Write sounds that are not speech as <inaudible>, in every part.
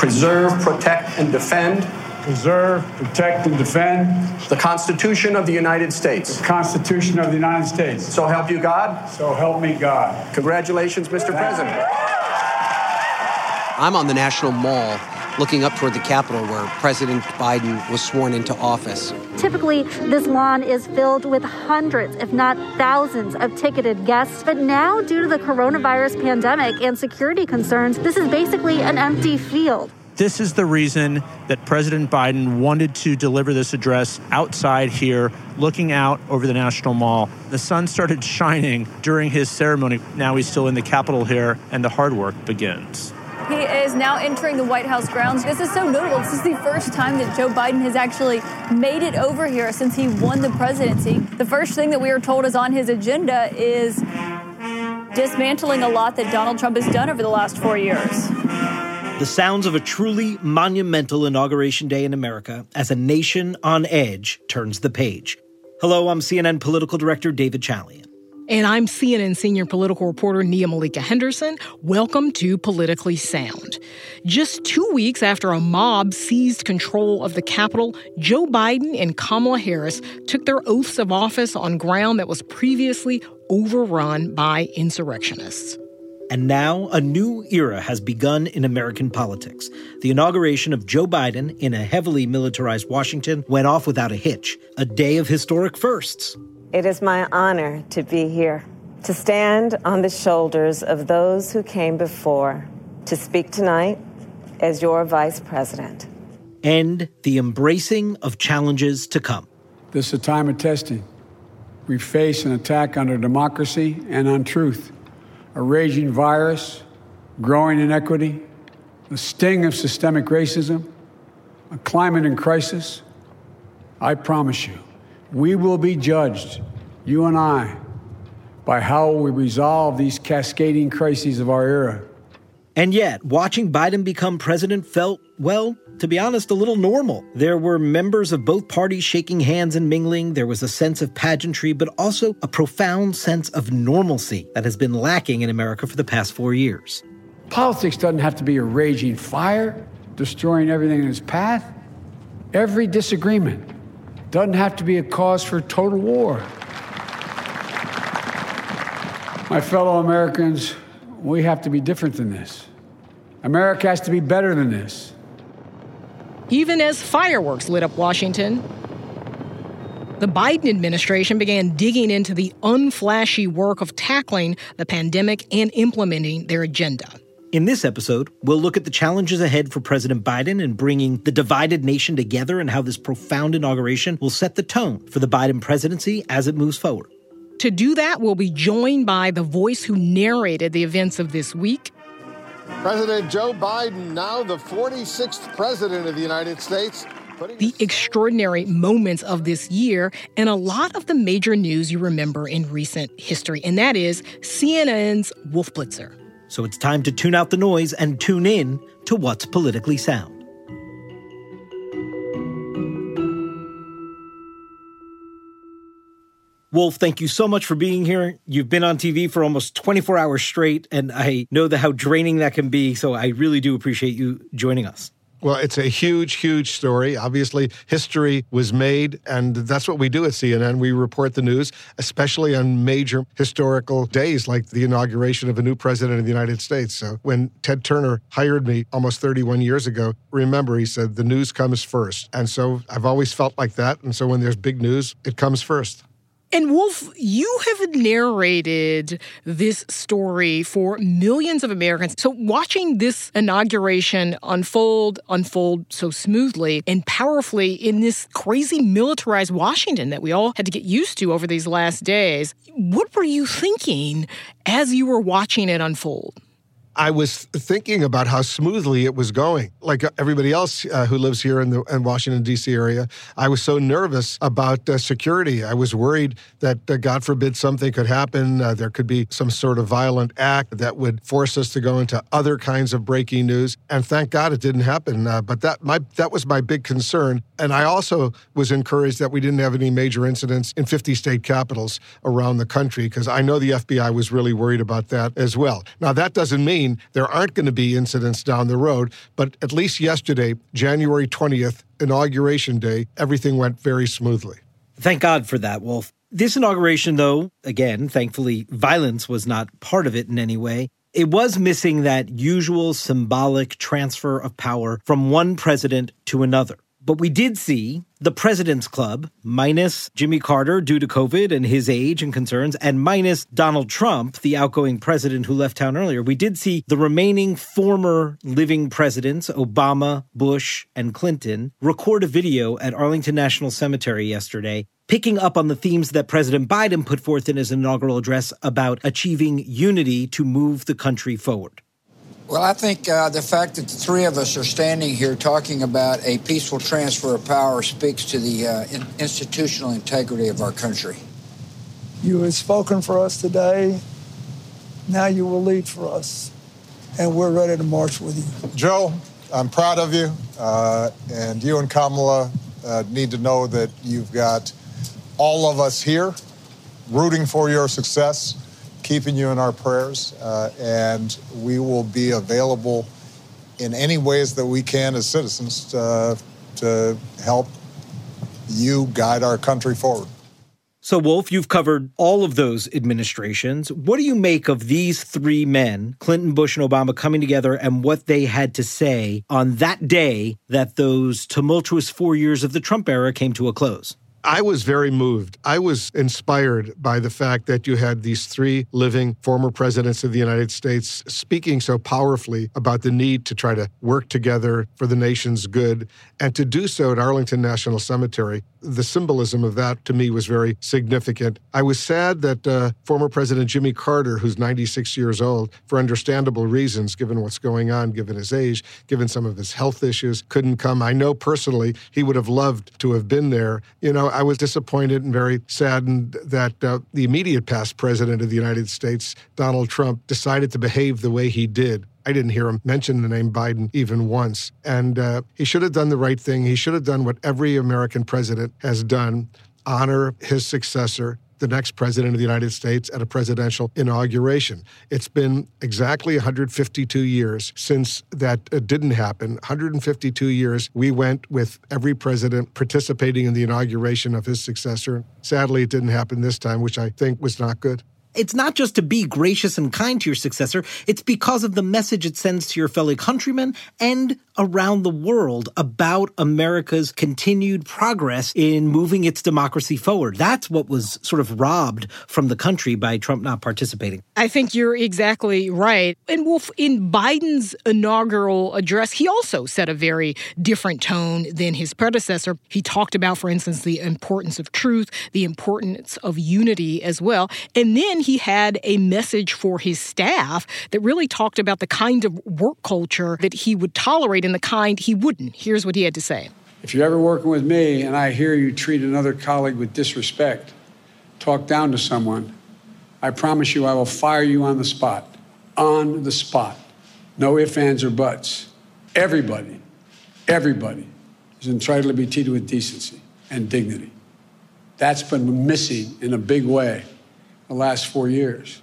preserve, protect, and defend preserve, protect, and defend the Constitution of the United States. the Constitution of the United States. So help you God. So help me God. Congratulations, Mr. President. I'm on the National Mall looking up toward the Capitol where President Biden was sworn into office. Typically, this lawn is filled with hundreds, if not thousands, of ticketed guests. But now, due to the coronavirus pandemic and security concerns, this is basically an empty field. This is the reason that President Biden wanted to deliver this address outside here, looking out over the National Mall. The sun started shining during his ceremony. Now he's still in the Capitol here, and the hard work begins. He is now entering the White House grounds. This is so notable. This is the first time that Joe Biden has actually made it over here since he won the presidency. The first thing that we are told is on his agenda is dismantling a lot that Donald Trump has done over the last four years. The sounds of a truly monumental inauguration day in America as a nation on edge turns the page. Hello, I'm CNN political director David Chalian. And I'm CNN senior political reporter Nia Malika Henderson. Welcome to Politically Sound. Just two weeks after a mob seized control of the Capitol, Joe Biden and Kamala Harris took their oaths of office on ground that was previously overrun by insurrectionists. And now a new era has begun in American politics. The inauguration of Joe Biden in a heavily militarized Washington went off without a hitch, a day of historic firsts. It is my honor to be here, to stand on the shoulders of those who came before, to speak tonight as your vice president. And the embracing of challenges to come. This is a time of testing. We face an attack on our democracy and on truth, a raging virus, growing inequity, the sting of systemic racism, a climate in crisis. I promise you, we will be judged, you and I, by how we resolve these cascading crises of our era. And yet, watching Biden become president felt, well, to be honest, a little normal. There were members of both parties shaking hands and mingling. There was a sense of pageantry, but also a profound sense of normalcy that has been lacking in America for the past four years. Politics doesn't have to be a raging fire, destroying everything in its path. Every disagreement doesn't have to be a cause for total war. My fellow Americans, we have to be different than this. America has to be better than this. Even as fireworks lit up Washington, the Biden administration began digging into the unflashy work of tackling the pandemic and implementing their agenda. In this episode, we'll look at the challenges ahead for President Biden in bringing the divided nation together and how this profound inauguration will set the tone for the Biden presidency as it moves forward. To do that, we'll be joined by the voice who narrated the events of this week. President Joe Biden, now the 46th president of the United States. The extraordinary moments of this year and a lot of the major news you remember in recent history, and that is CNN's Wolf Blitzer. So it's time to tune out the noise and tune in to what's politically sound. Wolf, thank you so much for being here. You've been on TV for almost 24 hours straight, and I know how draining that can be. So I really do appreciate you joining us. Well, it's a huge, huge story. Obviously, history was made, and that's what we do at CNN. We report the news, especially on major historical days like the inauguration of a new president of the United States. So when Ted Turner hired me almost 31 years ago, remember, he said, the news comes first. And so I've always felt like that. And so when there's big news, it comes first. And Wolf, you have narrated this story for millions of Americans. So watching this inauguration unfold, unfold so smoothly and powerfully in this crazy militarized Washington that we all had to get used to over these last days, what were you thinking as you were watching it unfold? I was thinking about how smoothly it was going. Like everybody else uh, who lives here in the in Washington D.C. area, I was so nervous about uh, security. I was worried that, uh, God forbid, something could happen. Uh, there could be some sort of violent act that would force us to go into other kinds of breaking news. And thank God it didn't happen. Uh, but that my that was my big concern. And I also was encouraged that we didn't have any major incidents in 50 state capitals around the country because I know the FBI was really worried about that as well. Now that doesn't mean mean there aren't going to be incidents down the road. But at least yesterday, January 20th, Inauguration Day, everything went very smoothly. Thank God for that, Wolf. This inauguration, though, again, thankfully, violence was not part of it in any way. It was missing that usual symbolic transfer of power from one president to another. But we did see the President's Club, minus Jimmy Carter due to COVID and his age and concerns, and minus Donald Trump, the outgoing president who left town earlier. We did see the remaining former living presidents, Obama, Bush, and Clinton, record a video at Arlington National Cemetery yesterday picking up on the themes that President Biden put forth in his inaugural address about achieving unity to move the country forward. Well, I think uh, the fact that the three of us are standing here talking about a peaceful transfer of power speaks to the uh, in- institutional integrity of our country. You have spoken for us today. Now you will lead for us, and we're ready to march with you. Joe, I'm proud of you, uh, and you and Kamala uh, need to know that you've got all of us here rooting for your success keeping you in our prayers, uh, and we will be available in any ways that we can as citizens uh, to help you guide our country forward. So, Wolf, you've covered all of those administrations. What do you make of these three men, Clinton, Bush, and Obama, coming together and what they had to say on that day that those tumultuous four years of the Trump era came to a close? I was very moved. I was inspired by the fact that you had these three living former presidents of the United States speaking so powerfully about the need to try to work together for the nation's good and to do so at Arlington National Cemetery. The symbolism of that to me was very significant. I was sad that uh, former President Jimmy Carter, who's 96 years old, for understandable reasons, given what's going on, given his age, given some of his health issues, couldn't come. I know personally he would have loved to have been there. You know, I was disappointed and very saddened that uh, the immediate past president of the United States, Donald Trump, decided to behave the way he did. I didn't hear him mention the name Biden even once. And uh, he should have done the right thing. He should have done what every American president has done honor his successor, the next president of the United States at a presidential inauguration. It's been exactly 152 years since that uh, didn't happen. 152 years we went with every president participating in the inauguration of his successor. Sadly, it didn't happen this time, which I think was not good. It's not just to be gracious and kind to your successor, it's because of the message it sends to your fellow countrymen and around the world about America's continued progress in moving its democracy forward. That's what was sort of robbed from the country by Trump not participating. I think you're exactly right. And Wolf, in Biden's inaugural address, he also set a very different tone than his predecessor. He talked about, for instance, the importance of truth, the importance of unity as well. And then he had a message for his staff that really talked about the kind of work culture that he would tolerate and the kind he wouldn't. Here's what he had to say. If you're ever working with me and I hear you treat another colleague with disrespect, talk down to someone, I promise you I will fire you on the spot. On the spot. No ifs, ands, or buts. Everybody, everybody is entitled to be treated with decency and dignity. That's been missing in a big way the last four years.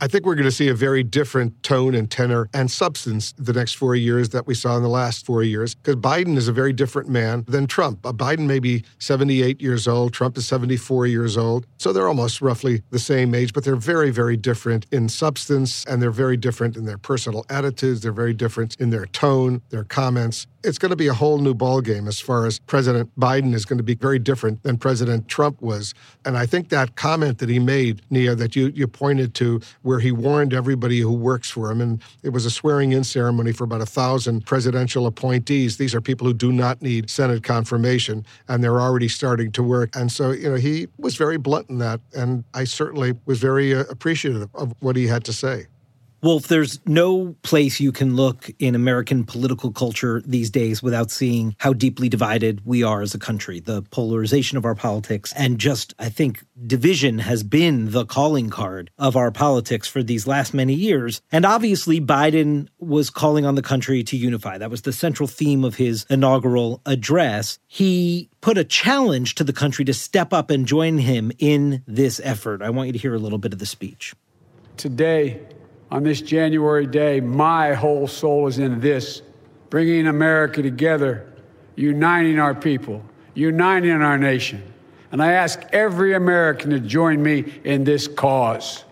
I think we're going to see a very different tone and tenor and substance the next four years that we saw in the last four years because Biden is a very different man than Trump. Uh, Biden may be 78 years old, Trump is 74 years old. So they're almost roughly the same age, but they're very, very different in substance and they're very different in their personal attitudes. They're very different in their tone, their comments it's going to be a whole new ballgame as far as President Biden is going to be very different than President Trump was. And I think that comment that he made, Nia, that you, you pointed to, where he warned everybody who works for him, and it was a swearing in ceremony for about a thousand presidential appointees. These are people who do not need Senate confirmation, and they're already starting to work. And so, you know, he was very blunt in that. And I certainly was very uh, appreciative of what he had to say. Wolf, there's no place you can look in American political culture these days without seeing how deeply divided we are as a country. The polarization of our politics and just, I think, division has been the calling card of our politics for these last many years. And obviously, Biden was calling on the country to unify. That was the central theme of his inaugural address. He put a challenge to the country to step up and join him in this effort. I want you to hear a little bit of the speech. Today, On this January day, my whole soul is in this bringing America together, uniting our people, uniting our nation. And I ask every American to join me in this cause.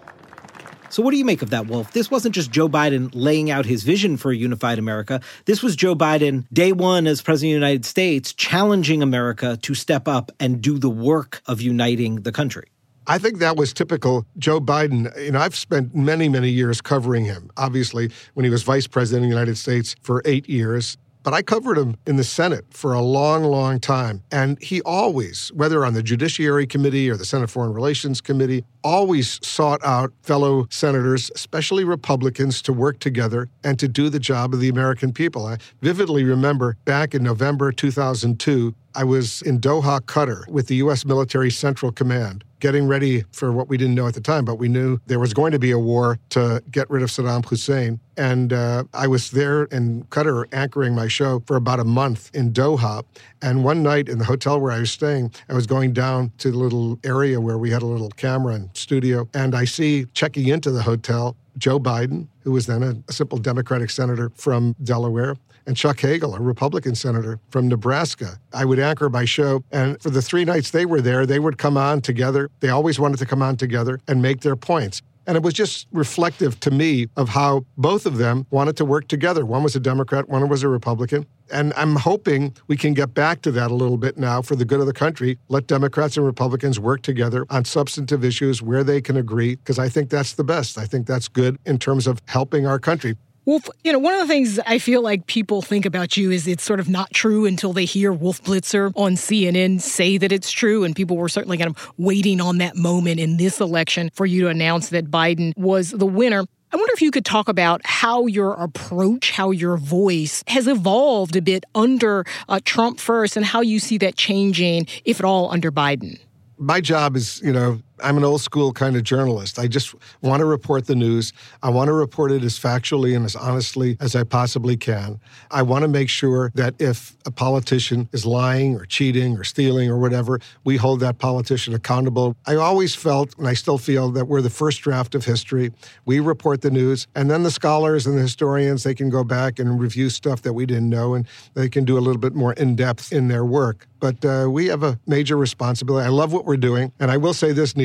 So, what do you make of that, Wolf? This wasn't just Joe Biden laying out his vision for a unified America. This was Joe Biden, day one as President of the United States, challenging America to step up and do the work of uniting the country. I think that was typical Joe Biden. You know, I've spent many, many years covering him. Obviously, when he was vice president of the United States for eight years, but I covered him in the Senate for a long, long time. And he always, whether on the Judiciary Committee or the Senate Foreign Relations Committee, always sought out fellow senators, especially Republicans, to work together and to do the job of the American people. I vividly remember back in November 2002, I was in Doha, Qatar, with the U.S. Military Central Command getting ready for what we didn't know at the time, but we knew there was going to be a war to get rid of Saddam Hussein. And uh, I was there in Qatar anchoring my show for about a month in Doha. And one night in the hotel where I was staying, I was going down to the little area where we had a little camera and studio. And I see checking into the hotel Joe Biden, who was then a, a simple Democratic senator from Delaware, and Chuck Hagel, a Republican senator from Nebraska. I would anchor my show, and for the three nights they were there, they would come on together. They always wanted to come on together and make their points. And it was just reflective to me of how both of them wanted to work together. One was a Democrat, one was a Republican. And I'm hoping we can get back to that a little bit now for the good of the country. Let Democrats and Republicans work together on substantive issues where they can agree, because I think that's the best. I think that's good in terms of helping our country. Wolf, you know, one of the things I feel like people think about you is it's sort of not true until they hear Wolf Blitzer on CNN say that it's true. And people were certainly kind of waiting on that moment in this election for you to announce that Biden was the winner. I wonder if you could talk about how your approach, how your voice has evolved a bit under uh, Trump first and how you see that changing, if at all, under Biden. My job is, you know, I'm an old school kind of journalist. I just want to report the news. I want to report it as factually and as honestly as I possibly can. I want to make sure that if a politician is lying or cheating or stealing or whatever, we hold that politician accountable. I always felt, and I still feel, that we're the first draft of history. We report the news, and then the scholars and the historians, they can go back and review stuff that we didn't know, and they can do a little bit more in depth in their work. But uh, we have a major responsibility. I love what we're doing. And I will say this,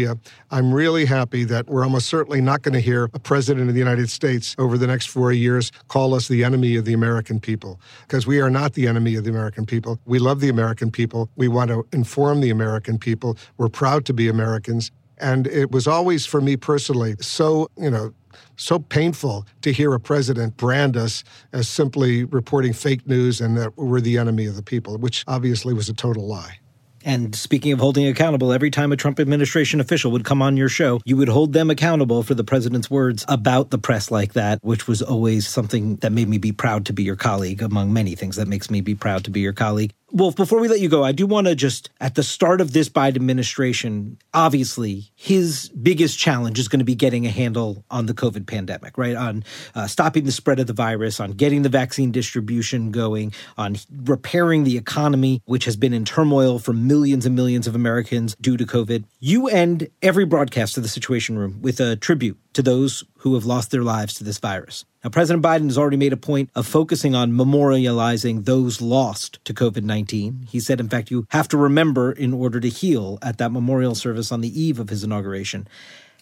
I'm really happy that we're almost certainly not going to hear a president of the United States over the next four years call us the enemy of the American people, because we are not the enemy of the American people. We love the American people. We want to inform the American people. We're proud to be Americans. And it was always, for me personally, so, you know, so painful to hear a president brand us as simply reporting fake news and that we're the enemy of the people, which obviously was a total lie. And speaking of holding accountable, every time a Trump administration official would come on your show, you would hold them accountable for the president's words about the press like that, which was always something that made me be proud to be your colleague, among many things that makes me be proud to be your colleague. Wolf, before we let you go, I do want to just, at the start of this Biden administration, obviously his biggest challenge is going to be getting a handle on the COVID pandemic, right? On uh, stopping the spread of the virus, on getting the vaccine distribution going, on repairing the economy, which has been in turmoil for millions and millions of Americans due to COVID. You end every broadcast of the Situation Room with a tribute to those who have lost their lives to this virus. Now, President Biden has already made a point of focusing on memorializing those lost to COVID 19. He said, in fact, you have to remember in order to heal at that memorial service on the eve of his inauguration.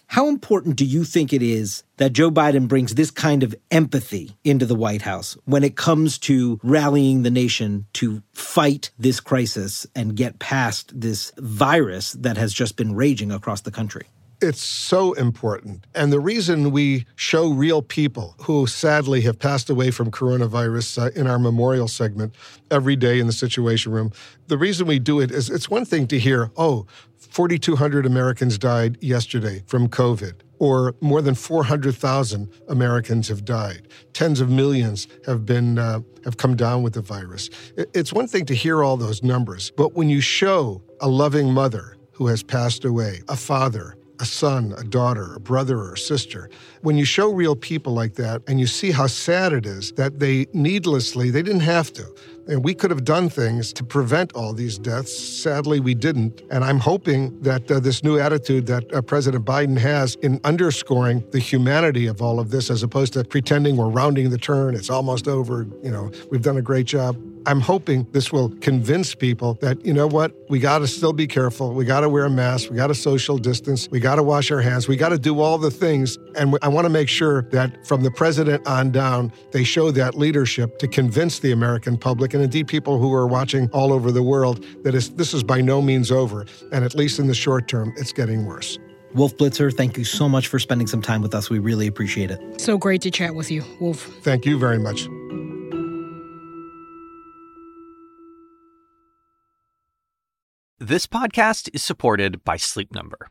How important do you think it is that Joe Biden brings this kind of empathy into the White House when it comes to rallying the nation to fight this crisis and get past this virus that has just been raging across the country? It's so important. And the reason we show real people who sadly have passed away from coronavirus uh, in our memorial segment every day in the Situation Room, the reason we do it is it's one thing to hear, oh, 4,200 Americans died yesterday from COVID or more than 400,000 Americans have died. Tens of millions have been uh, have come down with the virus. It's one thing to hear all those numbers, but when you show a loving mother who has passed away, a father a son, a daughter, a brother, or a sister. When you show real people like that and you see how sad it is that they needlessly, they didn't have to, And we could have done things to prevent all these deaths. Sadly, we didn't. And I'm hoping that uh, this new attitude that uh, President Biden has in underscoring the humanity of all of this, as opposed to pretending we're rounding the turn, it's almost over, you know, we've done a great job. I'm hoping this will convince people that, you know what, we got to still be careful. We got to wear a mask. We got to social distance. We got to wash our hands. We got to do all the things. And I want to make sure that from the president on down, they show that leadership to convince the American public and indeed people who are watching all over the world that this is by no means over. And at least in the short term, it's getting worse. Wolf Blitzer, thank you so much for spending some time with us. We really appreciate it. So great to chat with you, Wolf. Thank you very much. This podcast is supported by Sleep Number.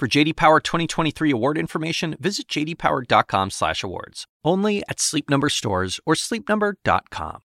For JD Power 2023 award information, visit jdpower.com/awards. Only at Sleep Number stores or sleepnumber.com.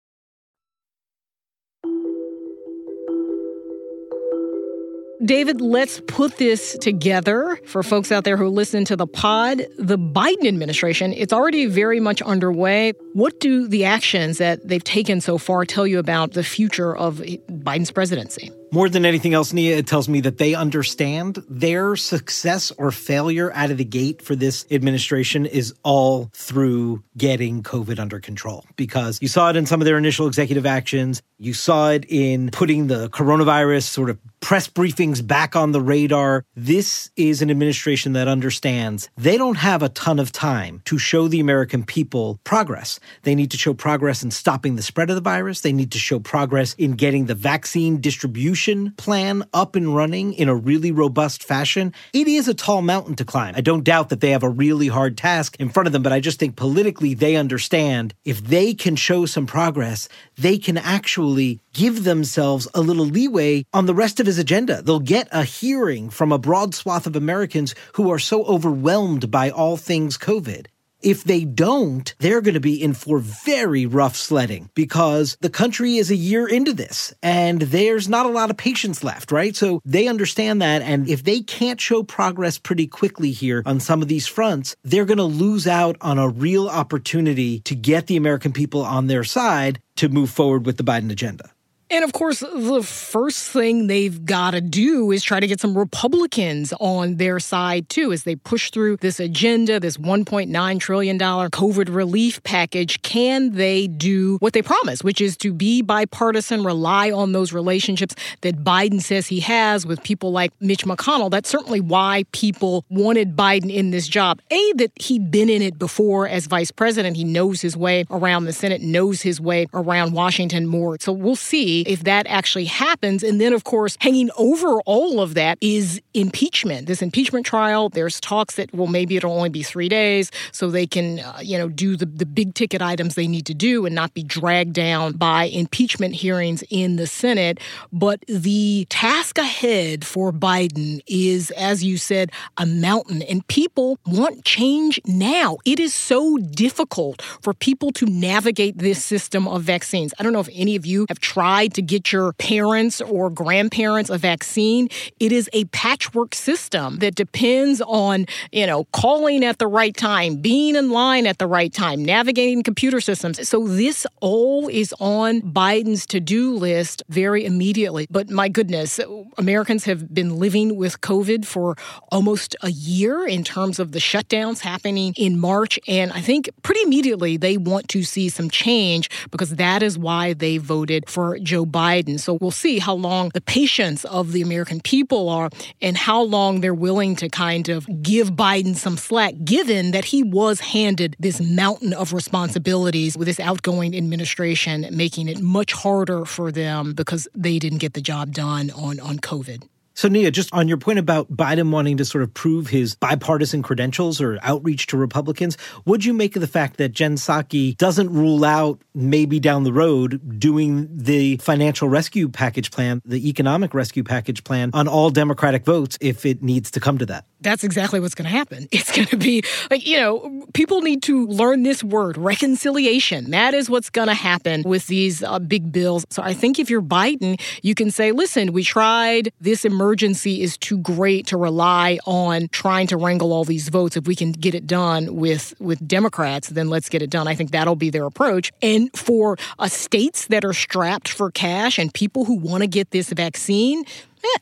David, let's put this together for folks out there who listen to the pod. The Biden administration, it's already very much underway. What do the actions that they've taken so far tell you about the future of Biden's presidency? More than anything else, Nia, it tells me that they understand their success or failure out of the gate for this administration is all through getting COVID under control. Because you saw it in some of their initial executive actions. You saw it in putting the coronavirus sort of press briefings back on the radar. This is an administration that understands they don't have a ton of time to show the American people progress. They need to show progress in stopping the spread of the virus. They need to show progress in getting the vaccine distribution plan up and running in a really robust fashion, it is a tall mountain to climb. I don't doubt that they have a really hard task in front of them, but I just think politically they understand if they can show some progress, they can actually give themselves a little leeway on the rest of his agenda. They'll get a hearing from a broad swath of Americans who are so overwhelmed by all things COVID. If they don't, they're going to be in for very rough sledding because the country is a year into this and there's not a lot of patience left, right? So they understand that. And if they can't show progress pretty quickly here on some of these fronts, they're going to lose out on a real opportunity to get the American people on their side to move forward with the Biden agenda. And of course, the first thing they've got to do is try to get some Republicans on their side, too, as they push through this agenda, this $1.9 trillion COVID relief package. Can they do what they promise, which is to be bipartisan, rely on those relationships that Biden says he has with people like Mitch McConnell? That's certainly why people wanted Biden in this job. A, that he'd been in it before as vice president. He knows his way around the Senate, knows his way around Washington more. So we'll see if that actually happens. And then, of course, hanging over all of that is impeachment. This impeachment trial, there's talks that, well, maybe it'll only be three days so they can, uh, you know, do the, the big ticket items they need to do and not be dragged down by impeachment hearings in the Senate. But the task ahead for Biden is, as you said, a mountain. And people want change now. It is so difficult for people to navigate this system of vaccines. I don't know if any of you have tried to get your parents or grandparents a vaccine. It is a patchwork system that depends on, you know, calling at the right time, being in line at the right time, navigating computer systems. So this all is on Biden's to-do list very immediately. But my goodness, Americans have been living with COVID for almost a year in terms of the shutdowns happening in March. And I think pretty immediately they want to see some change because that is why they voted for Joe Joe Biden. So we'll see how long the patience of the American people are and how long they're willing to kind of give Biden some slack, given that he was handed this mountain of responsibilities with this outgoing administration, making it much harder for them because they didn't get the job done on, on COVID. So, Nia, just on your point about Biden wanting to sort of prove his bipartisan credentials or outreach to Republicans, would you make of the fact that Jen Psaki doesn't rule out maybe down the road doing the financial rescue package plan, the economic rescue package plan on all Democratic votes if it needs to come to that? that's exactly what's going to happen. <laughs> It's going to be like, you know, people need to learn this word, reconciliation. That is what's going to happen with these uh, big bills. So I think if you're Biden, you can say, listen, we tried. This emergency is too great to rely on trying to wrangle all these votes. If we can get it done with, with Democrats, then let's get it done. I think that'll be their approach. And for uh, states that are strapped for cash and people who want to get this vaccine,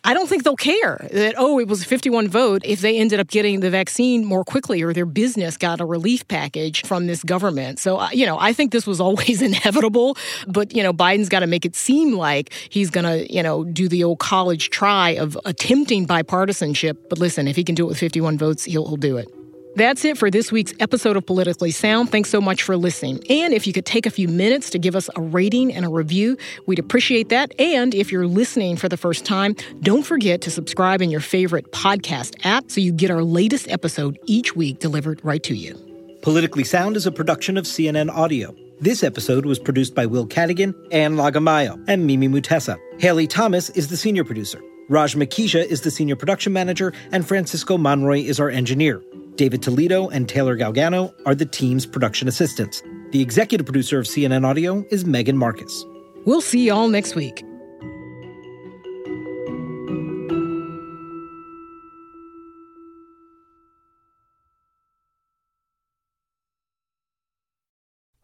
I don't think they'll care that, oh, it was a 51 vote if they ended up getting the vaccine more quickly or their business got a relief package from this government. So, uh, you know, I think this was always <laughs> inevitable, but, you know, Biden's got to make it seem like he's going to, you know, do the old college try of attempting bipartisanship. But listen, if he can do it with 51 votes, he'll, he'll do it. That's it for this week's episode of Politically Sound. Thanks so much for listening. And if you could take a few minutes to give us a rating and a review, we'd appreciate that. And if you're listening for the first time, don't forget to subscribe in your favorite podcast app so you get our latest episode each week delivered right to you. Politically Sound is a production of CNN Audio. This episode was produced by Will Cadigan, Ann Lagamayo, and Mimi Mutesa. Haley Thomas is the senior producer. Raj Makhija is the senior production manager, and Francisco Monroy is our engineer. David Toledo and Taylor Galgano are the team's production assistants. The executive producer of CNN Audio is Megan Marcus. We'll see y'all next week.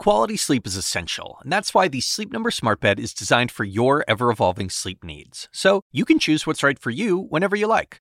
Quality sleep is essential, and that's why the Sleep Number Smart Bed is designed for your ever evolving sleep needs. So you can choose what's right for you whenever you like.